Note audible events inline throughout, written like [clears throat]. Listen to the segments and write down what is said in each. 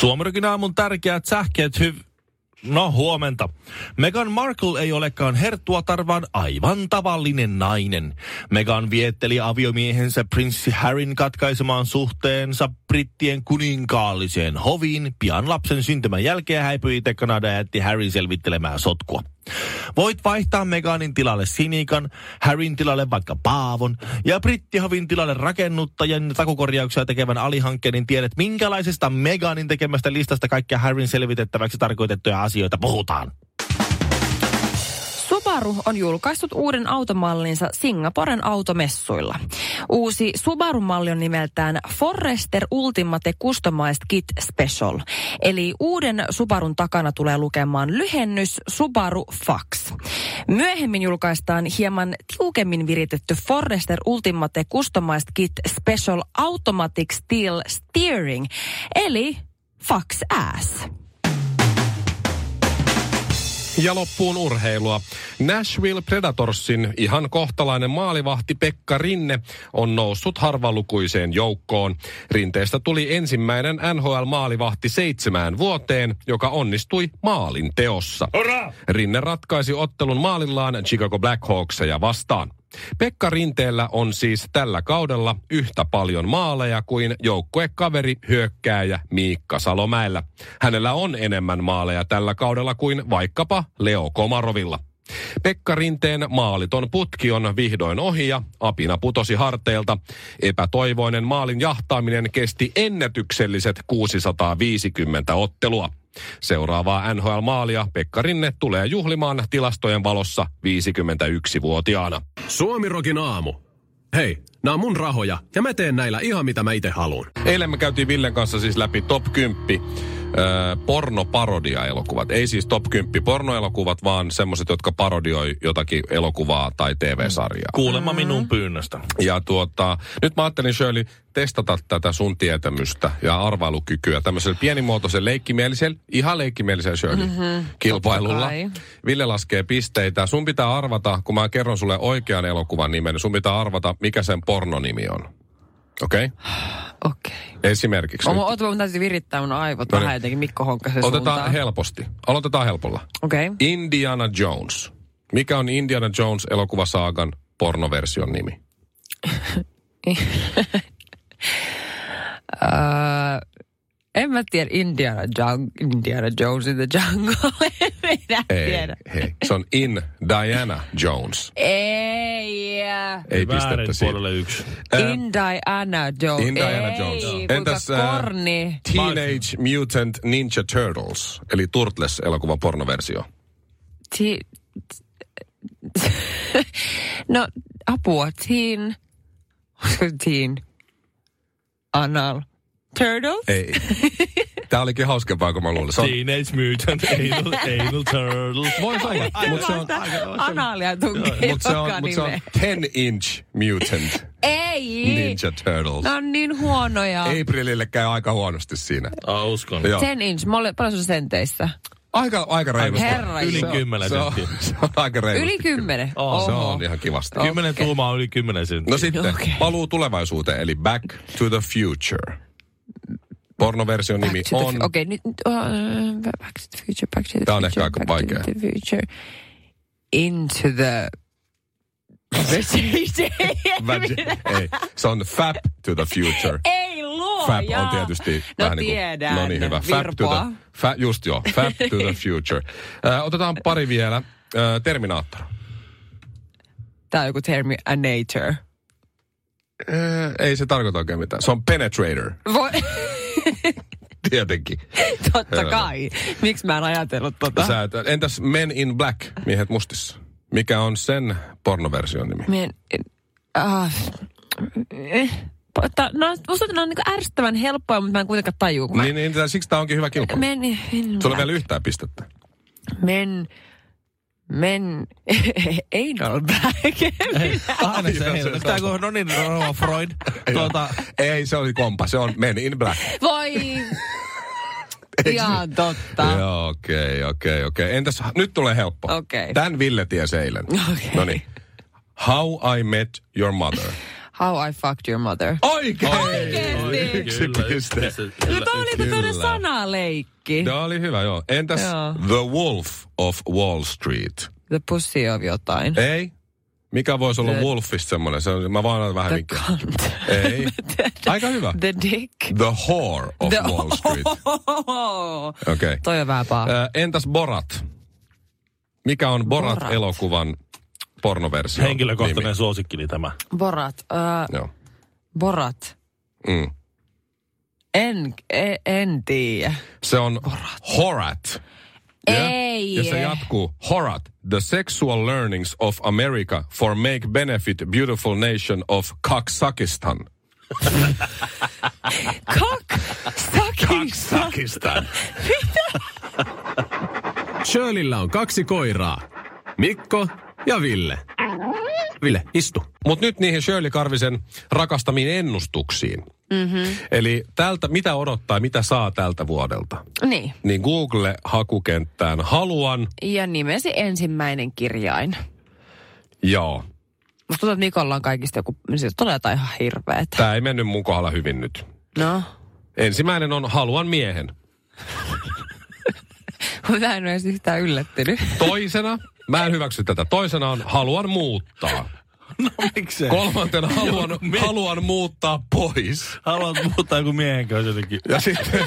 Suomarikin aamun tärkeät sähkeet hyv... No huomenta. Meghan Markle ei olekaan herttuatar, vaan aivan tavallinen nainen. Meghan vietteli aviomiehensä prinssi Harryn katkaisemaan suhteensa brittien kuninkaalliseen hoviin. Pian lapsen syntymän jälkeen häipyi itse Kanada ja jätti Harry selvittelemään sotkua. Voit vaihtaa Meganin tilalle Sinikan, Harryn tilalle vaikka Paavon ja Brittihovin tilalle rakennuttajan takukorjauksia tekevän alihankkeen, niin tiedät minkälaisesta Meganin tekemästä listasta kaikkia Harryn selvitettäväksi tarkoitettuja asioita puhutaan. Subaru on julkaissut uuden automallinsa Singaporen automessuilla. Uusi Subaru-malli on nimeltään Forester Ultimate Customized Kit Special. Eli uuden Subarun takana tulee lukemaan lyhennys Subaru Fax. Myöhemmin julkaistaan hieman tiukemmin viritetty Forester Ultimate Customized Kit Special Automatic Steel Steering, eli Fax S. Ja loppuun urheilua. Nashville Predatorsin ihan kohtalainen maalivahti Pekka Rinne on noussut harvalukuiseen joukkoon. Rinteestä tuli ensimmäinen NHL-maalivahti seitsemään vuoteen, joka onnistui maalin teossa. Rinne ratkaisi ottelun maalillaan Chicago Blackhawksia vastaan. Pekka Rinteellä on siis tällä kaudella yhtä paljon maaleja kuin joukkuekaveri hyökkääjä Miikka Salomäellä. Hänellä on enemmän maaleja tällä kaudella kuin vaikkapa Leo Komarovilla. Pekka Rinteen maaliton putki on vihdoin ohi ja apina putosi harteilta. Epätoivoinen maalin jahtaaminen kesti ennätykselliset 650 ottelua. Seuraavaa NHL-maalia Pekka Rinne tulee juhlimaan tilastojen valossa 51-vuotiaana. Suomirokin aamu. Hei, nämä on mun rahoja ja mä teen näillä ihan mitä mä itse haluan. Eilen me käytiin Villen kanssa siis läpi top 10 pornoparodia-elokuvat. Ei siis top 10 pornoelokuvat, vaan semmoiset, jotka parodioi jotakin elokuvaa tai TV-sarjaa. Kuulemma minun pyynnöstä. Ja tuota, nyt mä ajattelin Shirley testata tätä sun tietämystä ja arvailukykyä tämmöisellä pienimuotoisella leikkimielisellä, ihan leikkimielisellä Shirley mm-hmm, kilpailulla. Ville laskee pisteitä. Sun pitää arvata, kun mä kerron sulle oikean elokuvan nimen, niin sun pitää arvata, mikä sen pornonimi on. Okei? Okay? Okei. Esimerkiksi. Okay. nyt. Ota, mun täytyy virittää mun aivot No niin. vähän jotenkin Mikko Honkkasen Otetaan suuntaan. helposti. Aloitetaan helpolla. Okei. Okay. Indiana Jones. Mikä on Indiana Jones elokuvasaagan pornoversion nimi? Öö, [laughs] en mä tiedä Indiana, Jung, Indiana Jones in the Jungle. [laughs] Minä Ei, tiedä. hei. Se on In Diana Jones. Ei. Ei pistettä siihen. puolelle yksi. Ä, In Diana Jones. In Diana Ei, Jones. kuinka Entäs, ä, korni. Teenage Mutant Ninja Turtles, eli Turtles-elokuvan pornoversio. Ti- no, apua. Teen. [laughs] Teen? Anal. Turtles? Ei. [laughs] Tämä olikin hauskempaa kuin mä luulin. Se on, Teenage Mutant Anal, anal Turtles. Voisi olla, mutta se on, Analia tunkee mut se on, mut se on nimeen. 10 inch mutant Ei. Ninja Turtles. Ne on niin huonoja. Aprilille käy aika huonosti siinä. Ah, uskon. Joo. Ten inch. Mä olen paljon sun senteissä. Aika, aika reilusti. Herra Yli Se on- kymmenen se on, senttiä. [laughs] se on aika reilusti. Yli kymmenen. Oh, Se on ihan kivasti. Kymmenen tuumaa on yli kymmenen senttiä. No sitten, Okei. paluu tulevaisuuteen, eli Back to the Future. Pornoversion nimi on... Okei, nyt... Uh, back to the future, back to the Tää on future, ehkä aika back vaikea. to the future. Into the... [laughs] Vag- ei, se on Fab to the Future. Ei luo, Fab on tietysti no, vähän niin kuin... tiedän. No niin, hyvä. Fab to the... Fa, just joo, Fab to the [laughs] Future. Ö, otetaan pari vielä. Ö, Terminaattor. Tää on joku termi, anator. Ö, ei se tarkoita oikein mitään. Se on Penetrator, Voi... [laughs] [laughs] tietenkin. Totta kai. Miksi mä en ajatellut tota? Sä, et- entäs Men in Black, miehet mustissa? Mikä on sen pornoversion nimi? Mien... Ah, eh, no, musta ne on niin ärsyttävän helppoja, mutta mä en kuitenkaan tajua. Kun mä Niin, niin tää- siksi tämä onkin hyvä kilpailu. men, men, Sulla on vielä yhtään pistettä. men, men, [laughs] anal bag. Aina se heiluu. Tää kun, no niin, Rova Freud. Tuota, Ei, se oli kompa. Se on Men in Black. Voi, [laughs] ihan totta. Joo, okei, okei, okei. Entäs, nyt tulee helppo. Okei. Tän Ville tiesi eilen. Okei. No niin. How I Met Your Mother. [laughs] How I fucked your mother. Oikein! Oikeesti? Yksi piste. No toi oli Kyllä. tämmönen sanaleikki. Tämä oli hyvä, joo. Entäs Joo. The Wolf of Wall Street? The pussy of jotain. Ei? Mikä voisi olla The- Wolfista semmoinen? Se on, mä vaan annan vähän The vinkkiä. cunt. Ei. [laughs] Aika hyvä. The dick. The Whore of The- Wall Street. Okei. Okay. Toi on vähän paha. entäs Borat? Mikä on Borat. Pornoversio? henkilökohtainen nimi? suosikkini tämä. Borat. Uh, Joo. Borat. Mm. En, en, en tiedä. Se on Horat. Ja- Ei. Ja se jatkuu. Horat, the sexual learnings of America for make benefit beautiful nation of Kaksakistan. Kak. Sakista. Sakistan. Shirleyllä on kaksi koiraa. Mikko ja Ville. Ville, istu. Mutta nyt niihin Shirley Karvisen rakastamiin ennustuksiin. Mm-hmm. Eli tältä, mitä odottaa, mitä saa tältä vuodelta? Niin. Niin Google hakukenttään haluan, Ja nimesi ensimmäinen kirjain. joo. Musta tuntuu, että Mikolla on kaikista joku, siis tulee jotain ihan hirveetä. Tämä ei mennyt mun kohdalla hyvin nyt. No, Ensimmäinen on haluan miehen. [laughs] mä en ole edes yhtään yllättynyt. Toisena, mä en hyväksy tätä. Toisena on haluan muuttaa. [laughs] No miksei? Kolmantena haluan, Joku [laughs] mie- haluan muuttaa pois. Haluat muuttaa joku miehen kanssa jotenkin. Ja sitten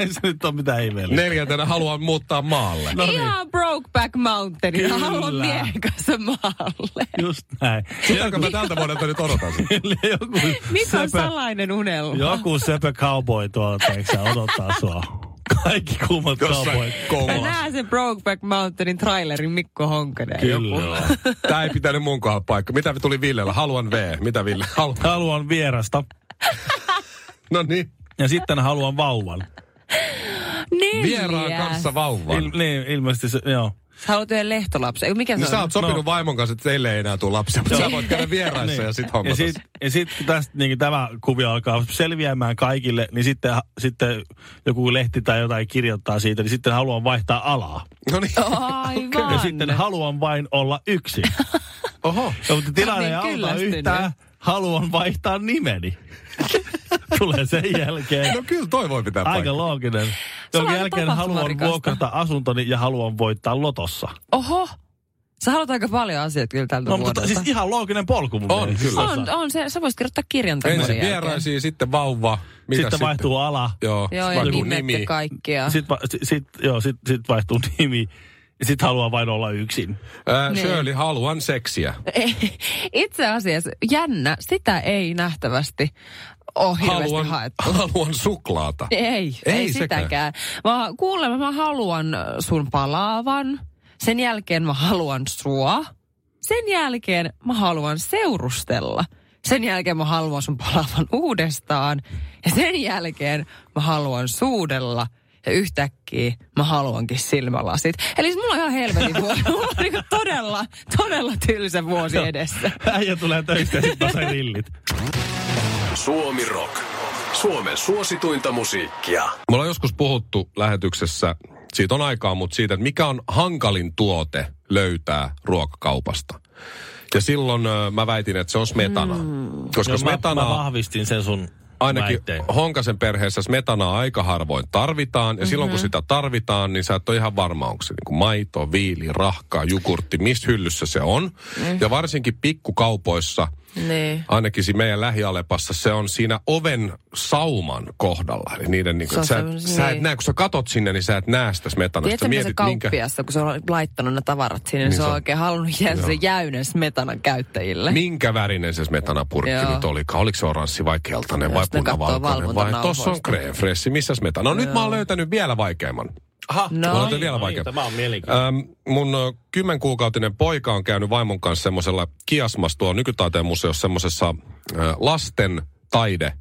Ei se nyt ole mitään ihmeellistä. neljäntenä haluan muuttaa maalle. No niin, Ihan Brokeback Mountain. Kyllä. Haluan miehen kanssa maalle. just näin. Sitäkö mä tältä vuodelta nyt odotan joku, Mikä on sepä, salainen unelma? joku sepä cowboy tuolla, teeksä, odottaa sua. Kaikki Jossain cowboy. Mä näen sen Brokeback Mountainin trailerin Mikko Honkanen. Kyllä. Tää ei pitänyt mun kohdalla paikka. Mitä tuli Villellä? Haluan V. Mitä Ville? Halu... Haluan vierasta No niin. ja sitten haluan vauvan. Neljäs. Vieraan kanssa vauvan. Il, niin, ilmeisesti se, joo. Sä haluat yhden lehtolapsen. Ei, Mikä se Niin on? sä oot sopinut No. vaimon kanssa, että teille ei enää tule lapsia, mutta sä voit käydä vieraissa [laughs] ja sit ja hommata. sit, ja sit kun tästä niin tämä kuvio alkaa selviämään kaikille, niin sitten, sitten joku lehti tai jotain kirjoittaa siitä, niin sitten haluan vaihtaa alaa. No niin. Aivan. Ja sitten haluan vain olla yksin. Oho. Ja, mutta tilanne ei niin auta yhtään. Haluan vaihtaa nimeni. [laughs] [laughs] Tulee sen jälkeen. No kyllä toi voi pitää Aika paikkaa. looginen. on Jonka jälkeen haluan vuokrata asuntoni ja haluan voittaa lotossa. Oho. Sä haluat aika paljon asioita kyllä tältä No vuodelta. mutta siis ihan looginen polku mun On, mielestä. kyllä. on, on se, sä voisit kirjoittaa kirjan tämän Ensin vieraisiin, sitten vauva. Mitä Sitten vaihtuu ala. Joo, Joo, ja nimet nimi. ja kaikkia. Sitten va, sit, sit, joo, sit, sit vaihtuu [laughs] nimi. Ja sitten haluaa vain olla yksin. Ää, Niin. Shirley, haluan seksiä. [laughs] Itse asiassa jännä, sitä ei nähtävästi ole hirveästi Haluan, haettu. [laughs] haluan suklaata. Ei, ei, Ei sitäkään. Mä, kuulemma mä haluan sun palaavan. Sen jälkeen mä haluan sua. Sen jälkeen mä haluan seurustella. Sen jälkeen mä haluan sun palaavan [laughs] uudestaan. Ja sen jälkeen mä haluan suudella. Ja yhtäkkiä mä haluankin silmälasit. Eli siis mulla on ihan helvetin vuosi. [laughs] Mulla on niinku todella, todella tylsä vuosi edessä. Äijä tulee töistä ja sitten rillit. Suomi Rock. Suomen suosituinta musiikkia. Me ollaan joskus puhuttu lähetyksessä, siitä on aikaa, mutta siitä, että mikä on hankalin tuote löytää ruokakaupasta. Ja silloin ö, mä väitin, että se on smetana. Mm. Koska mä, smetana, mä vahvistin sen sun ainakin väitteen. Honkasen perheessä smetanaa aika harvoin tarvitaan. Ja silloin kun sitä tarvitaan, niin sä et ole ihan varma, onko se niin kuin maito, viili, rahka, jogurtti, missä hyllyssä se on. Mm. Ja varsinkin pikkukaupoissa – Niin. ainakin siinä meidän lähialepassa, se on siinä oven sauman kohdalla. Eli niiden niin kuin, sä, et, sä et niin. näe, kun sä katot sinne, niin sä et näe sitä smetanasta. Tiedätkö, se kauppiassa, kun se on laittanut ne tavarat sinne, niin, Niin se se on oikein halunnut jäädä se jäynen smetanan käyttäjille. minkä värinen se smetanapurkki Joo. nyt oli? Oliko se oranssi vai keltainen Ja vai punavalkoinen vai tossa on fraîche, missä smetana? No nyt mä oon löytänyt vielä vaikeamman. Aha, No. Löytän vielä vaikeamman. Tämä on. Ähm, mun kymmenkuukautinen poika on käynyt vaimon kanssa semmoisella kiasmas tuolla nykytaiteen museossa semmoisessa ö, lasten taide,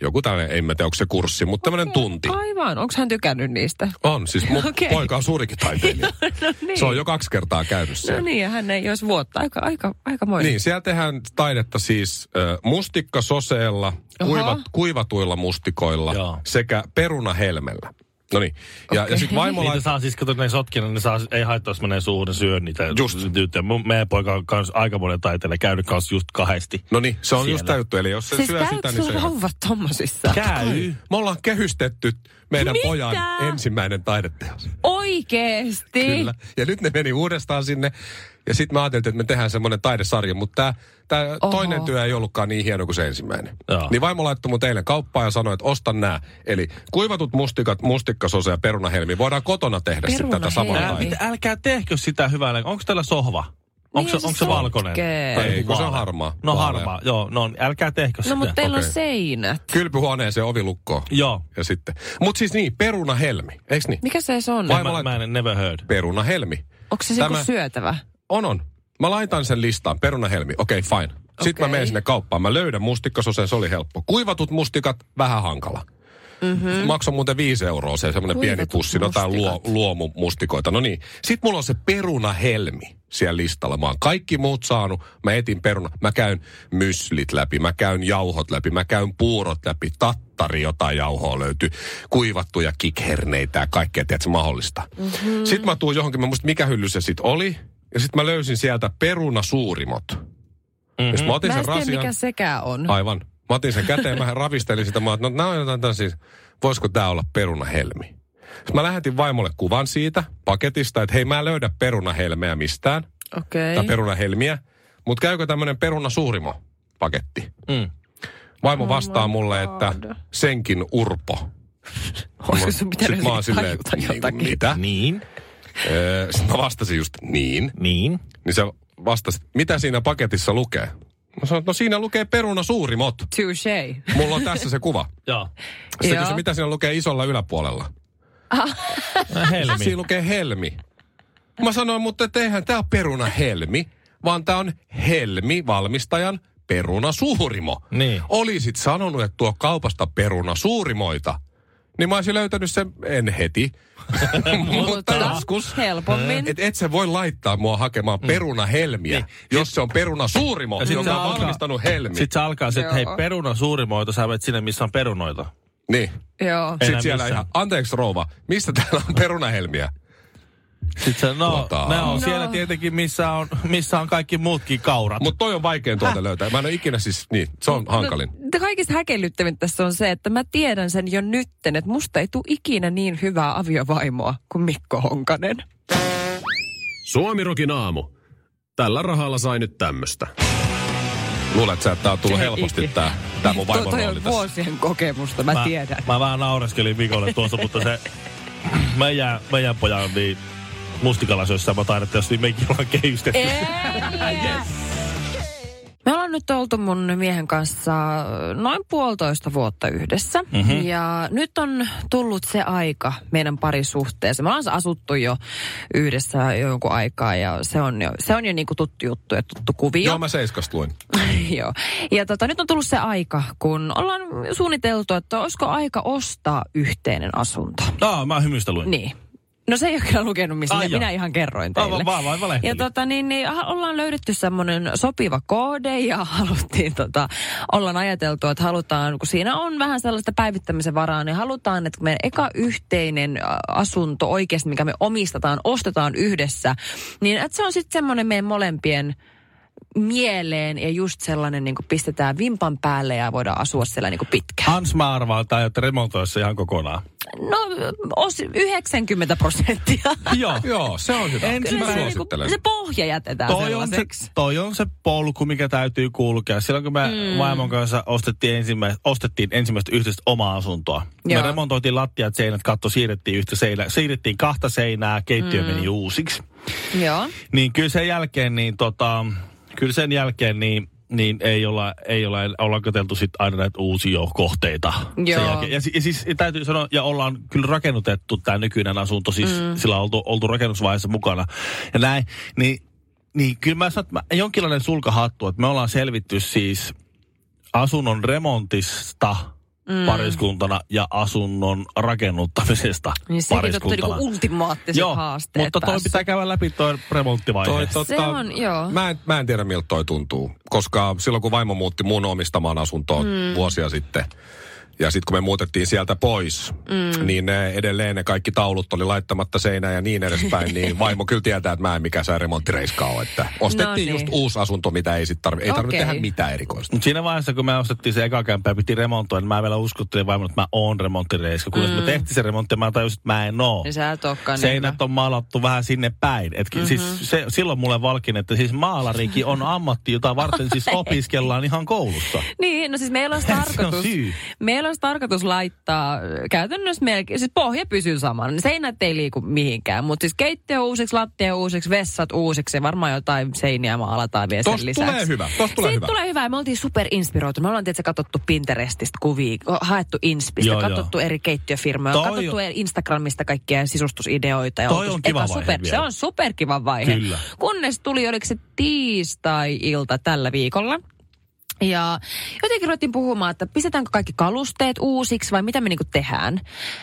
joku tällainen, en mä tiedä onko se kurssi, mutta tämmöinen tunti. Aivan, onko hän tykännyt niistä? On, siis mun [laughs] Okei. poika on suurikin taiteilija. [laughs] no niin. Se on jo kaksi kertaa käynyt siellä. No niin, ja hän ei olisi vuotta. Aika, aika, aika moinen. Niin, siellä tehdään taidetta siis äh, mustikkasoseella, kuivat, kuivatuilla mustikoilla Joo. sekä perunahelmellä. No niin. Ja, ja Okei. sitten vaimo Niitä lait- saa siis, kato, ne sotkina, ne saa, ei haittaa, jos menee suuhun, ne syö niitä. Just. Tyttöjä. Mun, meidän poika on kans aika monen taiteilija, käynyt kanssa just kahdesti. No niin, se on just Siellä. tämä juttu. Eli jos se siis syö sitä, niin se... sun vauvat tommosissa? Käy. Me ollaan kehystetty meidän Mitä? pojan ensimmäinen taideteos. Oikeesti? Kyllä. Ja nyt ne meni uudestaan sinne. Ja sitten me ajateltiin, että me tehdään semmoinen taidesarja, mutta tämä toinen työ ei ollutkaan niin hieno kuin se ensimmäinen. Joo. Niin vaimo laittoi mun eilen kauppaan ja sanoi, että ostan nämä. Eli kuivatut mustikat, mustikkasose ja perunahelmi. Voidaan kotona tehdä sitten tätä samaa mit, älkää tehkö sitä hyvällä. Onko teillä sohva? Onko Niin, se, onko se se valkoinen? Tai Ei, kun se on harmaa. No Vaalea. harmaa, joo. No älkää tehkö sitä. No mutta teillä Okei. on seinät. Kylpyhuoneeseen ovilukkoon. Joo. Ja sitten. Mutta siis niin, perunahelmi. Eiks niin? Mikä se se on? Vai- Mä, mä en never heard. Perunahelmi. Onko se Tämä- joku syötävä? On, on. Mä laitan sen listaan, perunahelmi. Okei, okay, fine. Sitten Okei. mä menen sinne kauppaan. Mä löydän mustikkasoseen, se oli helppo. Kuivatut mustikat, vähän hankala. Mm-hmm. Maksoi muuten viisi euroa se semmoinen pieni pussi, no tää luo, luomumustikoita. No niin. Sitten mulla on se perunahelmi siellä listalla. Mä oon kaikki muut saanut. Mä etin peruna. Mä käyn myslit läpi, mä käyn jauhot läpi, mä käyn puurot läpi, tattari, jotain jauhoa löytyy, kuivattuja kikherneitä ja kaikkea, tiedätkö, mahdollista. Mm-hmm. Sitten mä tuun johonkin, mä muistan mikä hylly se sitten oli. Ja sitten mä löysin sieltä perunasuurimot. Mm-hmm. Ja sit mä otin Mä sen en tiedä, rasian. mikä sekään on. Aivan. Mä otin sen käteen, mä ravistelin sitä. Mä oon, no nämä on jotain tämän siis, voisiko tää olla perunahelmi? Sitten mä lähetin vaimolle kuvan siitä paketista, että hei mä en löydä perunahelmeä mistään. Okei. Tai perunahelmiä. Mutta käykö tämmönen perunasuurimo paketti? Mm. Vaimo Oh vastaa mulle, että senkin urpo. [laughs] Olisiko sun pitänyt Sitten mä oon silleen, että niin, jotakin? mitä? Niin, Sitten mä vastasin just niin. niin. Niin se vastasi, mitä siinä paketissa lukee? Mä sanoin, että no siinä lukee peruna suurimot. Touché. Mulla on tässä se kuva. [laughs] Joo. Sitten kysyi, mitä siinä lukee isolla yläpuolella. Helmi. Siinä lukee helmi. Mä sanoin, mutta eihän tää peruna helmi, vaan tää on helmi valmistajan peruna suurimo. Niin. Olisit sanonut, että tuo kaupasta peruna suurimoita, niin mä olisin löytänyt sen, en heti, [laughs] mutta joskus. Helpommin. Et, et sä voi laittaa mua hakemaan perunahelmiä, Niin. jos se on peruna suurimo, Ja sit joka on alkaa- valmistanut helmi. Sitten se alkaa se, että hei peruna suurimoita, sä vet sinne, missä on perunoita. Niin. Joo. Enää Sitten siellä missään. ihan, anteeksi rouva, mistä täällä on perunahelmiä? Sitten se, no, Tuota- ne on No. siellä tietenkin, missä on, missä on kaikki muutkin kaurat. Mutta toi on vaikein tuolta löytää. Mä en ole ikinä siis, niin, se on hankalin. No, kaikista häkellyttävintä tässä on se, että mä tiedän sen jo nytten, että musta ei tule ikinä niin hyvää aviovaimoa kuin Mikko Honkanen. Suomirokin aamu. Tällä rahalla sai nyt tämmöstä. Luulet sä, että tää on tullut Ei helposti ikinä. tää, tää mun Toi, vaimon toi rooli on tässä. vuosien kokemusta, mä, mä, tiedän. Mä vähän naureskelin Mikolle tuossa, mutta se meidän, meidän pojan niin mustikalasyössä mä taidan, että jos niin mekin ollaan kehystetty. Me ollaan nyt oltu mun miehen kanssa noin puolitoista vuotta yhdessä. Mhm. Mm-hmm. Ja nyt on tullut se aika meidän parisuhteessa. Me ollaan asuttu jo yhdessä jonkun aikaa ja se on jo, se on jo niinku tuttu juttu ja tuttu kuvio. Joo, mä seiskasta luin. [laughs] Joo. Ja tota, nyt on tullut se aika, kun ollaan suunniteltu, että olisiko aika ostaa yhteinen asunto. No, mä hymysteluin. Niin. No se ei ole kyllä lukenut missään, Ai minä, ihan kerroin teille. vaan, vaan valehtelin. Ja tota niin, niin ollaan löydetty semmoinen sopiva koode ja [laughs] haluttiin tota, ollaan ajateltu, että halutaan, kun siinä on vähän sellaista päivittämisen varaa, niin halutaan, että meidän eka yhteinen asunto oikeasti, mikä me omistetaan, ostetaan yhdessä, niin että se on sitten semmoinen meidän molempien mieleen ja just sellainen niin kuin pistetään vimpan päälle ja voidaan asua siellä niin kuin pitkään. Hans mä arvaan, että aiot remontoida se ihan kokonaan. No os, 90 prosenttia. [laughs] Joo. Joo, se on hyvä. Ensin mä se, suosittelen. se pohja jätetään Toi on, se, toi on se polku, mikä täytyy kulkea. Silloin kun me mm. vaimon kanssa ostettiin, ensimmäistä, ostettiin ensimmäistä yhteistä omaa asuntoa. Joo. Me remontoitiin lattiat, seinät, katto, siirrettiin yhtä seinää. Siirrettiin kahta seinää, keittiö mm. meni uusiksi. Joo. Niin kyllä sen jälkeen, niin tota, kyllä sen jälkeen, niin niin ei olla, ei olla, ollaan katseltu sit aina näitä uusia kohteita. Sen Joo. jälkeen. Ja, ja siis täytyy sanoa, ja ollaan kyllä rakennutettu tämä nykyinen asunto, siis mm. sillä on oltu, oltu rakennusvaiheessa mukana. Ja näin, niin, niin kyllä mä sanon, jonkinlainen sulkahattu, että me ollaan selvitty siis asunnon remontista mm. pariskuntana ja asunnon rakennuttamisesta Niin pariskuntana. niinku ultimaattiset Joo, haasteet mutta toi päässä. pitää käydä läpi toi remonttivaihe. Toi, totta, Se on, joo. Mä, en, mä en tiedä miltä toi tuntuu, koska silloin kun vaimo muutti mun omistamaan asuntoon mm. vuosia sitten, ja sitten kun me muutettiin sieltä pois, mm. niin ne, edelleen ne kaikki taulut oli laittamatta seinään ja niin edespäin, niin [laughs] vaimo kyllä tietää, että mä en mikään sää remonttireiska ole. Että ostettiin No niin. just uusi asunto, mitä ei sit tarvi, ei tarvitse Okei. tehdä mitään erikoista. Mut siinä vaiheessa, kun me ostettiin se eka kämppä ja piti remontoida, niin mä vielä uskottelin vaimolle, että mä oon remonttireiska. Kun mm. me tehtiin se remontti, mä tajusin, että mä en oo. Niin sä et olekaan Seinät on maalattu vähän sinne päin. Et mm-hmm. siis se, silloin mulle valkin, että siis maalarikin on ammatti, jota varten siis [laughs] opiskellaan ihan koulussa. Niin, no siis meillä olisi [laughs] Se on tarkoitus, syy. meillä olisi tarkoitus laittaa ö, käytännössä melkein, siis pohja pysyy samana, seinät ei liiku mihinkään, mutta siis keittiö uusiksi, lattia uusiksi, vessat uusiksi ja varmaan jotain seiniä maalataan vielä sen lisäksi. tulee hyvä, tosta tulee Siitä hyvä. tulee hyvä. Me oltiin super inspiroitu. Me ollaan tietysti katsottu Pinterestistä kuvia, haettu Inspistä, Joo, katsottu eri keittiöfirmoja, Toi katsottu on- Instagramista kaikkia sisustusideoita. Ja Toi on kiva vaihe super, Se vielä. on superkiva vaihe. Kyllä. Kunnes tuli, oliko se tiistai-ilta tällä viikolla. Ja jotenkin ruvettiin puhumaan, että pistetäänkö kaikki kalusteet uusiksi vai mitä me niinku tehdään.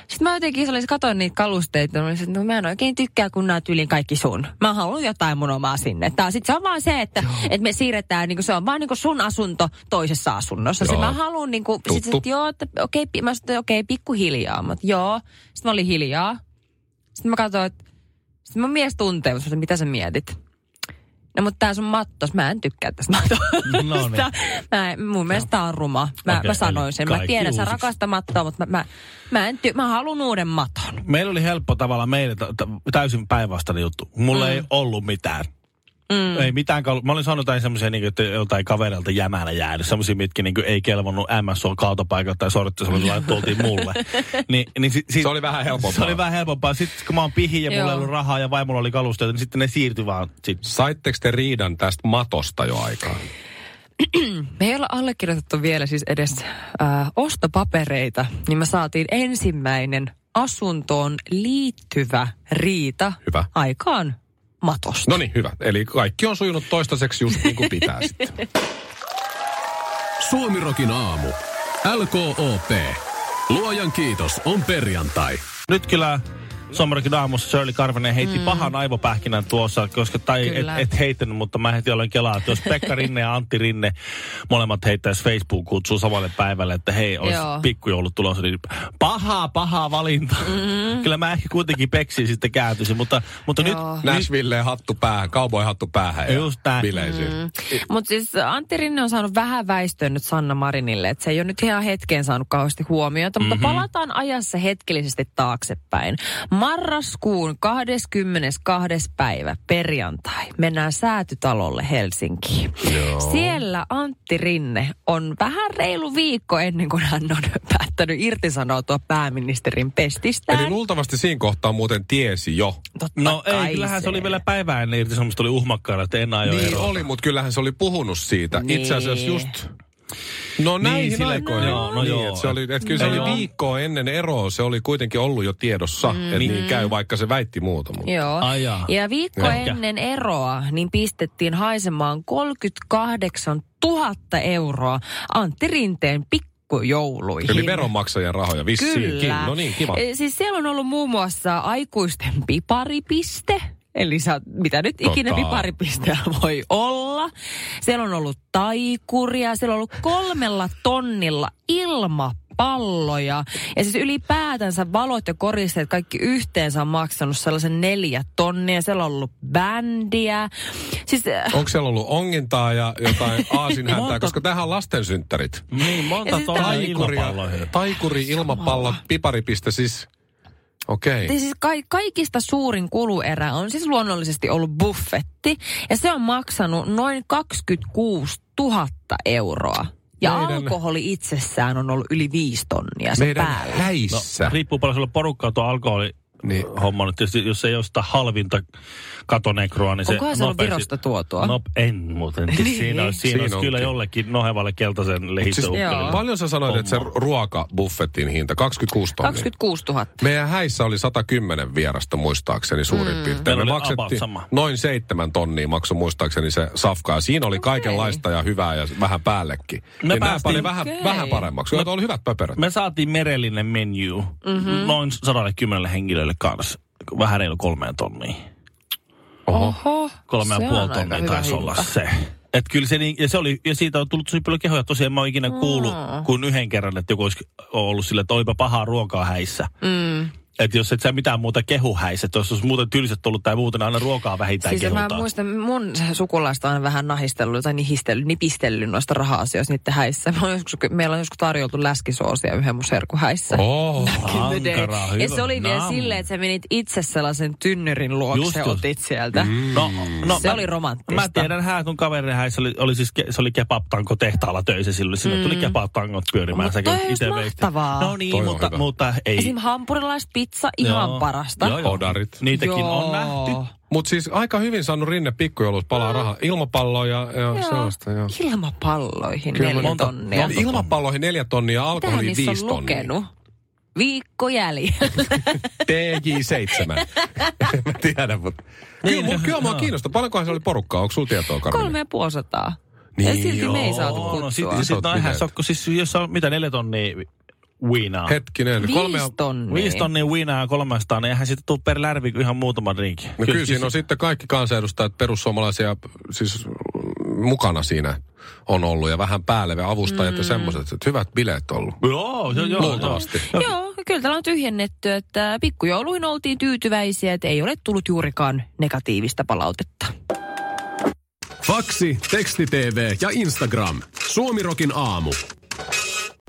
Sitten mä jotenkin sellaisen katoin niitä kalusteita ja olisin, että no mä en oikein tykkää, kun nämä tyyliin kaikki sun. Mä haluan jotain mun omaa sinne. Tää sit se on vaan se, että, että me siirretään, niinku, se on vaan niinku sun asunto toisessa asunnossa. Se Joo. mä haluan niinku, sit, sit, joo, että okei, pi- mä sanoin, että okei, pikkuhiljaa, mutta joo. Sitten mä olin hiljaa. Sitten mä katsoin, että sitten mun mies tuntee, mutta mitä sä mietit? No mutta tää sun mattos, mä en tykkää tästä matosta. No niin. [laughs] mä, en- mun mielestä tää on ruma. Mä, Okei, mä sanoin sen. Mä tiedän, sä uusiksi. rakastat mattoa, mutta mä, mä, mä, en ty- mä haluan uuden maton. Meillä oli helppo tavalla meille t- t- täysin päinvastainen juttu. Mulla mm. ei ollut mitään. Mm. Ei mitään kalu- Mä olin saanut jotain semmoisia, niin että jotain kavereilta jämänä jäänyt. Semmoisia, mitkä niin ei kelvannut MSO kautopaikalta tai sorttisella tultiin mulle. [laughs] Ni, niin si, si, Se oli vähän helpompaa. Se oli vähän helpompaa. Sitten kun mä oon pihi ja mulla ei ollut rahaa ja vaimolla oli kalusteita, niin sitten ne siirtyi vaan. Sit. Saitteko te riidan tästä matosta jo aikaan? [clears throat] Me ei olla allekirjoitettu vielä siis edes äh, ostopapereita, niin me saatiin ensimmäinen asuntoon liittyvä riita Hyvä. aikaan matosta. No niin, hyvä. Eli kaikki on sujunut toistaiseksi just niin kuin pitää [laughs] sitten. Suomirokin aamu. LKOP. Luojan kiitos, on perjantai. Nyt kyllä Suomarikin aamussa Shirley Karvinen heitti mm. pahan aivopähkinän tuossa, koska, tai et, Kyllä. et heittänyt, mutta mä heti olen kelaa, että jos Pekka Rinne ja Antti Rinne molemmat heittäisi Facebook-kutsua samalle päivälle, että hei, olisi Joo. pikkujoulut tulossa, niin pahaa, pahaa valinta. Mm. Kyllä mä ehkä kuitenkin peksiin sitten kääntyisin, mutta, mutta nyt, Joo. nyt Nashville hattu päähän, cowboy hattu päähän ja Just näin. bileisiin. Mutta siis Antti Rinne on saanut vähän väistöä nyt Sanna Marinille, että se ei ole nyt ihan hetkeen saanut kauheasti huomiota, mutta Mhm. palataan ajassa hetkellisesti taaksepäin. Marraskuun 22. päivä, perjantai, mennään säätytalolle Helsinkiin. Joo. Siellä Antti Rinne on vähän reilu viikko ennen kuin hän on [laughs] päättänyt irtisanoutua pääministerin pestistään. Eli luultavasti siinä kohtaa muuten tiesi jo. Totta No ei, kyllähän se oli vielä päivää ennen irtisanomista, oli uhmakkaana, että en aio Niin eroa. oli, mutta kyllähän se oli puhunut siitä. Niin. Itse asiassa just... No näihin sille- aikoihin. joo, no niin, joo. et se oli, et kyllä se No oli viikkoa ennen eroa, se oli kuitenkin ollut jo tiedossa, mm. että niin käy, vaikka se väitti muuta. Mutta. Joo. Ai jaa. Ja viikko Ehkä. ennen eroa niin pistettiin haisemaan 38 000 euroa Antti Rinteen pikkujouluihin. Eli veronmaksajan rahoja vissiinkin. Kyllä. No niin, kiva. E, Siis siellä on ollut muun muassa aikuisten piparipiste. Eli sä, mitä nyt ikinä Tota. piparipiste voi olla. Siellä on ollut taikuria, siellä on ollut kolmella tonnilla ilmapalloja. Ja siis ylipäätänsä valot ja koristeet kaikki yhteensä on maksanut sellaisen neljä tonnia. Siellä on ollut bändiä. Siis äh, Onko siellä ollut ongintaa ja jotain [laughs] aasinhäntää, Monta- koska tähän on lastensynttärit. Niin, monta siis tonnia Taikuri, ilmapalloihin. taikuri ilmapallot, piparipiste siis. Okei. Ja siis ka- kaikista suurin kuluerä on siis luonnollisesti ollut buffetti. Ja se on maksanut noin 26 000 euroa. Ja Meidän- alkoholi itsessään on ollut yli viisi tonnia se Meidän päällä. häissä. No, riippuu paljon sulla porukkaa tuo alkoholi Niin. homma nyt. Tietysti, jos ei ole sitä halvinta katonekroa, niin se Onkohan se nopeasti- Virosta tuotua? No, en muuten. [laughs] Niin. Siinä olisi, siinä Siinä olisi kyllä jollekin nohevalle keltaisen Siis, Joo. paljon sä sanoit, että se Homma. ruokabuffetin hinta, 26 tonnia. 26 000. Meidän häissä oli 110 vierasta muistaakseni suurin mm. piirtein. Me maksettiin noin seitsemän tonnia maksoi muistaakseni se safka. Ja siinä oli kaikenlaista ja hyvää ja vähän päällekin. Me nämä päästiin- vähän, Okei. vähän paremmaksi. Joita oli hyvät pöperöt. Me saatiin merellinen menu mm-hmm. noin 110 henkilölle kanssa. Vähän reilu kolmeen tonniin. Oho. Oho, Kolme ja puoli aika tonnia taisi olla hinta. se. Et kyllä se, niin, ja, se oli, ja siitä on tullut tosi paljon kehoja. Tosiaan mä oon ikinä kuullut kuin yhden kerran, että joku olisi ollut sille, että olipa pahaa ruokaa häissä. Mm. Että jos et sä mitään muuta kehu häissä, että jos olisi muuten tylsät ollut tai muuten aina ruokaa vähintään Siis mä kehutaan. muistan, mun sukulaista on vähän nahistellut tai nihistellyt, nipistellyt noista raha-asioista niiden häissä. Mä oon joskus, meillä on joskus tarjoltu läskisoosia yhden mun serkun häissä. Oh. Day. Ankaraa, ja hyvä. se oli vielä silleen, että sä menit itse sellaisen tynnyrin luokse ja otit sieltä. Mm. No, no, Se mä- oli romanttista. Mä tiedän hää, kun kaverin häissä oli, oli siis, ke, se oli kebab-tanko tehtaalla töissä silloin. Sinne tuli kebab-tangot pyörimään. Mut Säkin toi veit. mahtavaa. No niin, Toi on mutta, hyvä. mutta ei. Esim. Hampurilaispizza, ihan Joo. parasta. Joo, joo. Odarit. Niitäkin Joo. on nähty. Mutta siis aika hyvin saanut Rinne pikkujoulut palaa rahaa. Ilmapalloa ja, ja Joo. sellaista. Joo. Ilmapalloihin Kyllä neljä monta- tonnia. monta- Ilmapalloihin neljä tonnia, Mitähän alkoholiin viisi on tonnia. lukenut? Viikko jäljellä. [laughs] TJ7. en [laughs] mä tiedä, mutta... Kyllä, Niin, mut kyllä mua joo. kiinnostaa. Paljonkohan se oli porukkaa? Onko sulla tietoa, Karolina? Kolme ja puoli sataa. Niin, ja silti me ei joo. saatu kutsua. No sit, Isot sit on ihan sokko. Siis jos on mitä neljä tonnia wiinaa. Hetkinen. Viisi tonnia. Viisi tonnia wiinaa ja 300, niin eihän siitä tule per lärvi kuin ihan muutama drinki. No kyllä siinä on sitten kaikki kansanedustajat, perussuomalaisia, siis mm, mukana siinä on ollut ja vähän päälle ja avustajat mm. ja semmoiset, että hyvät bileet on ollut. Joo, joo, joo. Luultavasti. joo. Joo, kyllä täällä on tyhjennetty, että pikkujouluihin oltiin tyytyväisiä, että ei ole tullut juurikaan negatiivista palautetta. Faksi, teksti-tv ja Instagram. Suomirokin aamu.